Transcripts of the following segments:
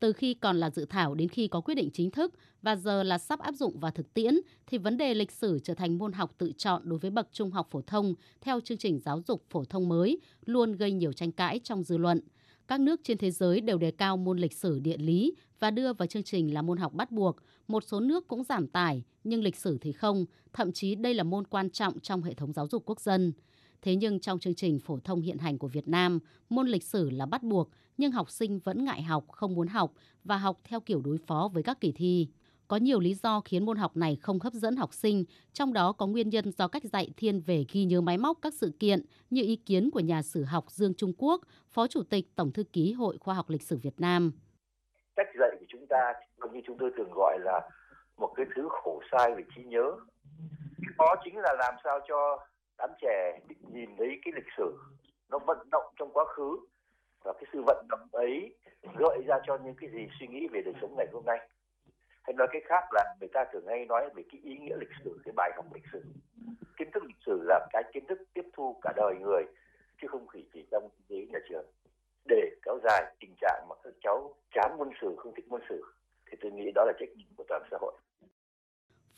Từ khi còn là dự thảo đến khi có quyết định chính thức và giờ là sắp áp dụng vào thực tiễn thì vấn đề lịch sử trở thành môn học tự chọn đối với bậc trung học phổ thông theo chương trình giáo dục phổ thông mới luôn gây nhiều tranh cãi trong dư luận. Các nước trên thế giới đều đề cao môn lịch sử địa lý và đưa vào chương trình là môn học bắt buộc. Một số nước cũng giảm tải, nhưng lịch sử thì không, thậm chí đây là môn quan trọng trong hệ thống giáo dục quốc dân. Thế nhưng trong chương trình phổ thông hiện hành của Việt Nam, môn lịch sử là bắt buộc, nhưng học sinh vẫn ngại học, không muốn học và học theo kiểu đối phó với các kỳ thi. Có nhiều lý do khiến môn học này không hấp dẫn học sinh, trong đó có nguyên nhân do cách dạy thiên về ghi nhớ máy móc các sự kiện như ý kiến của nhà sử học Dương Trung Quốc, Phó Chủ tịch Tổng thư ký Hội Khoa học Lịch sử Việt Nam. Cách dạy của chúng ta, như chúng tôi thường gọi là một cái thứ khổ sai về trí nhớ. Đó chính là làm sao cho đám trẻ nhìn thấy cái lịch sử, nó vận động trong quá khứ, và cái sự vận động ấy gợi ra cho những cái gì suy nghĩ về đời sống ngày hôm nay. Hay nói cái khác là người ta thường hay nói về cái ý nghĩa lịch sử, cái bài học lịch sử. Kiến thức lịch sử là cái kiến thức tiếp thu cả đời người, chứ không chỉ chỉ trong giấy nhà trường. Để kéo dài tình trạng mà các cháu chán môn sử, không thích môn sử, thì tôi nghĩ đó là trách nhiệm của toàn xã hội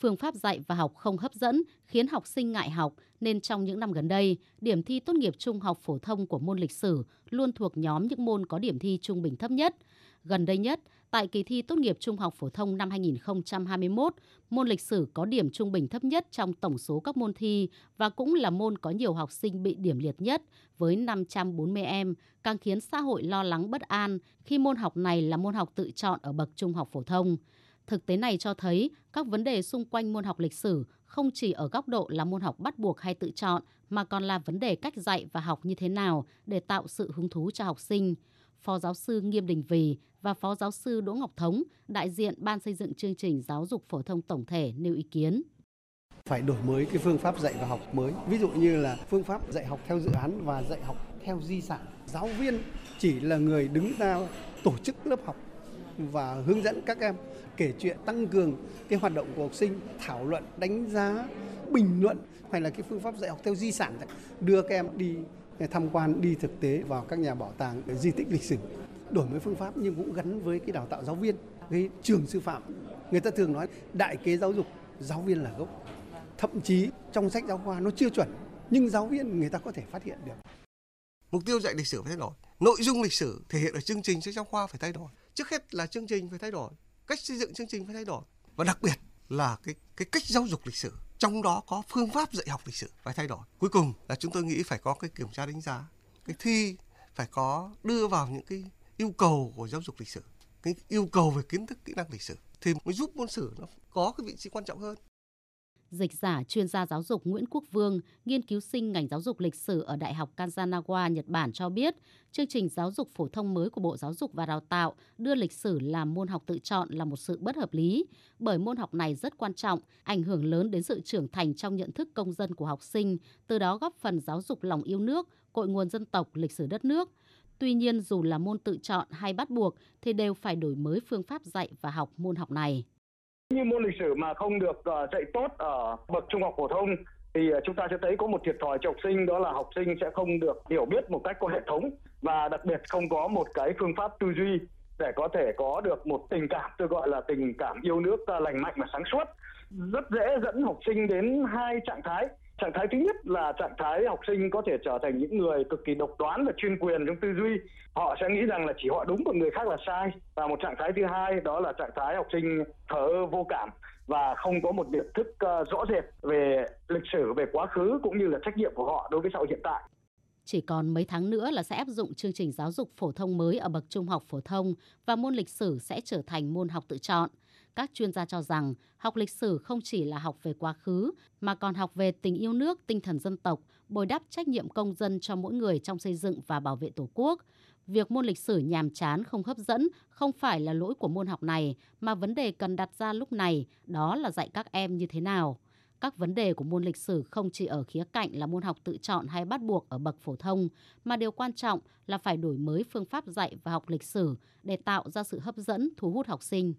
phương pháp dạy và học không hấp dẫn khiến học sinh ngại học nên trong những năm gần đây, điểm thi tốt nghiệp trung học phổ thông của môn lịch sử luôn thuộc nhóm những môn có điểm thi trung bình thấp nhất. Gần đây nhất, tại kỳ thi tốt nghiệp trung học phổ thông năm 2021, môn lịch sử có điểm trung bình thấp nhất trong tổng số các môn thi và cũng là môn có nhiều học sinh bị điểm liệt nhất với 540 em, càng khiến xã hội lo lắng bất an khi môn học này là môn học tự chọn ở bậc trung học phổ thông. Thực tế này cho thấy các vấn đề xung quanh môn học lịch sử không chỉ ở góc độ là môn học bắt buộc hay tự chọn mà còn là vấn đề cách dạy và học như thế nào để tạo sự hứng thú cho học sinh. Phó giáo sư Nghiêm Đình Vì và Phó giáo sư Đỗ Ngọc Thống, đại diện Ban xây dựng chương trình giáo dục phổ thông tổng thể nêu ý kiến phải đổi mới cái phương pháp dạy và học mới. Ví dụ như là phương pháp dạy học theo dự án và dạy học theo di sản. Giáo viên chỉ là người đứng ra tổ chức lớp học và hướng dẫn các em kể chuyện, tăng cường cái hoạt động của học sinh, thảo luận, đánh giá, bình luận hay là cái phương pháp dạy học theo di sản đưa các em đi à, tham quan, đi thực tế vào các nhà bảo tàng di tích lịch sử. Đổi mới phương pháp nhưng cũng gắn với cái đào tạo giáo viên, cái trường sư phạm. Người ta thường nói đại kế giáo dục, giáo viên là gốc. Thậm chí trong sách giáo khoa nó chưa chuẩn, nhưng giáo viên người ta có thể phát hiện được. Mục tiêu dạy lịch sử phải thay đổi, nội dung lịch sử thể hiện ở chương trình sách giáo khoa phải thay đổi trước hết là chương trình phải thay đổi, cách xây dựng chương trình phải thay đổi. Và đặc biệt là cái cái cách giáo dục lịch sử. Trong đó có phương pháp dạy học lịch sử phải thay đổi. Cuối cùng là chúng tôi nghĩ phải có cái kiểm tra đánh giá, cái thi phải có đưa vào những cái yêu cầu của giáo dục lịch sử, cái yêu cầu về kiến thức, kỹ năng lịch sử thì mới giúp môn sử nó có cái vị trí quan trọng hơn. Dịch giả chuyên gia giáo dục Nguyễn Quốc Vương, nghiên cứu sinh ngành giáo dục lịch sử ở Đại học Kanzanawa, Nhật Bản cho biết, chương trình giáo dục phổ thông mới của Bộ Giáo dục và Đào tạo đưa lịch sử làm môn học tự chọn là một sự bất hợp lý, bởi môn học này rất quan trọng, ảnh hưởng lớn đến sự trưởng thành trong nhận thức công dân của học sinh, từ đó góp phần giáo dục lòng yêu nước, cội nguồn dân tộc, lịch sử đất nước. Tuy nhiên, dù là môn tự chọn hay bắt buộc thì đều phải đổi mới phương pháp dạy và học môn học này. Như môn lịch sử mà không được uh, dạy tốt ở bậc trung học phổ thông thì ờ, chúng ta sẽ thấy có một thiệt thòi cho học sinh đó là học sinh sẽ không được hiểu biết một cách có hệ thống và đặc biệt không có một cái phương pháp tư duy để có thể có được một tình cảm tôi gọi là tình cảm yêu nước lành mạnh và sáng suốt. Rất dễ dẫn học sinh đến hai trạng thái trạng thái thứ nhất là trạng thái học sinh có thể trở thành những người cực kỳ độc đoán và chuyên quyền trong tư duy. Họ sẽ nghĩ rằng là chỉ họ đúng còn người khác là sai. Và một trạng thái thứ hai đó là trạng thái học sinh thở vô cảm và không có một nhận thức uh, rõ rệt về lịch sử về quá khứ cũng như là trách nhiệm của họ đối với xã hội hiện tại. Chỉ còn mấy tháng nữa là sẽ áp dụng chương trình giáo dục phổ thông mới ở bậc trung học phổ thông và môn lịch sử sẽ trở thành môn học tự chọn. Các chuyên gia cho rằng học lịch sử không chỉ là học về quá khứ mà còn học về tình yêu nước, tinh thần dân tộc, bồi đắp trách nhiệm công dân cho mỗi người trong xây dựng và bảo vệ Tổ quốc. Việc môn lịch sử nhàm chán không hấp dẫn không phải là lỗi của môn học này mà vấn đề cần đặt ra lúc này đó là dạy các em như thế nào. Các vấn đề của môn lịch sử không chỉ ở khía cạnh là môn học tự chọn hay bắt buộc ở bậc phổ thông, mà điều quan trọng là phải đổi mới phương pháp dạy và học lịch sử để tạo ra sự hấp dẫn, thu hút học sinh.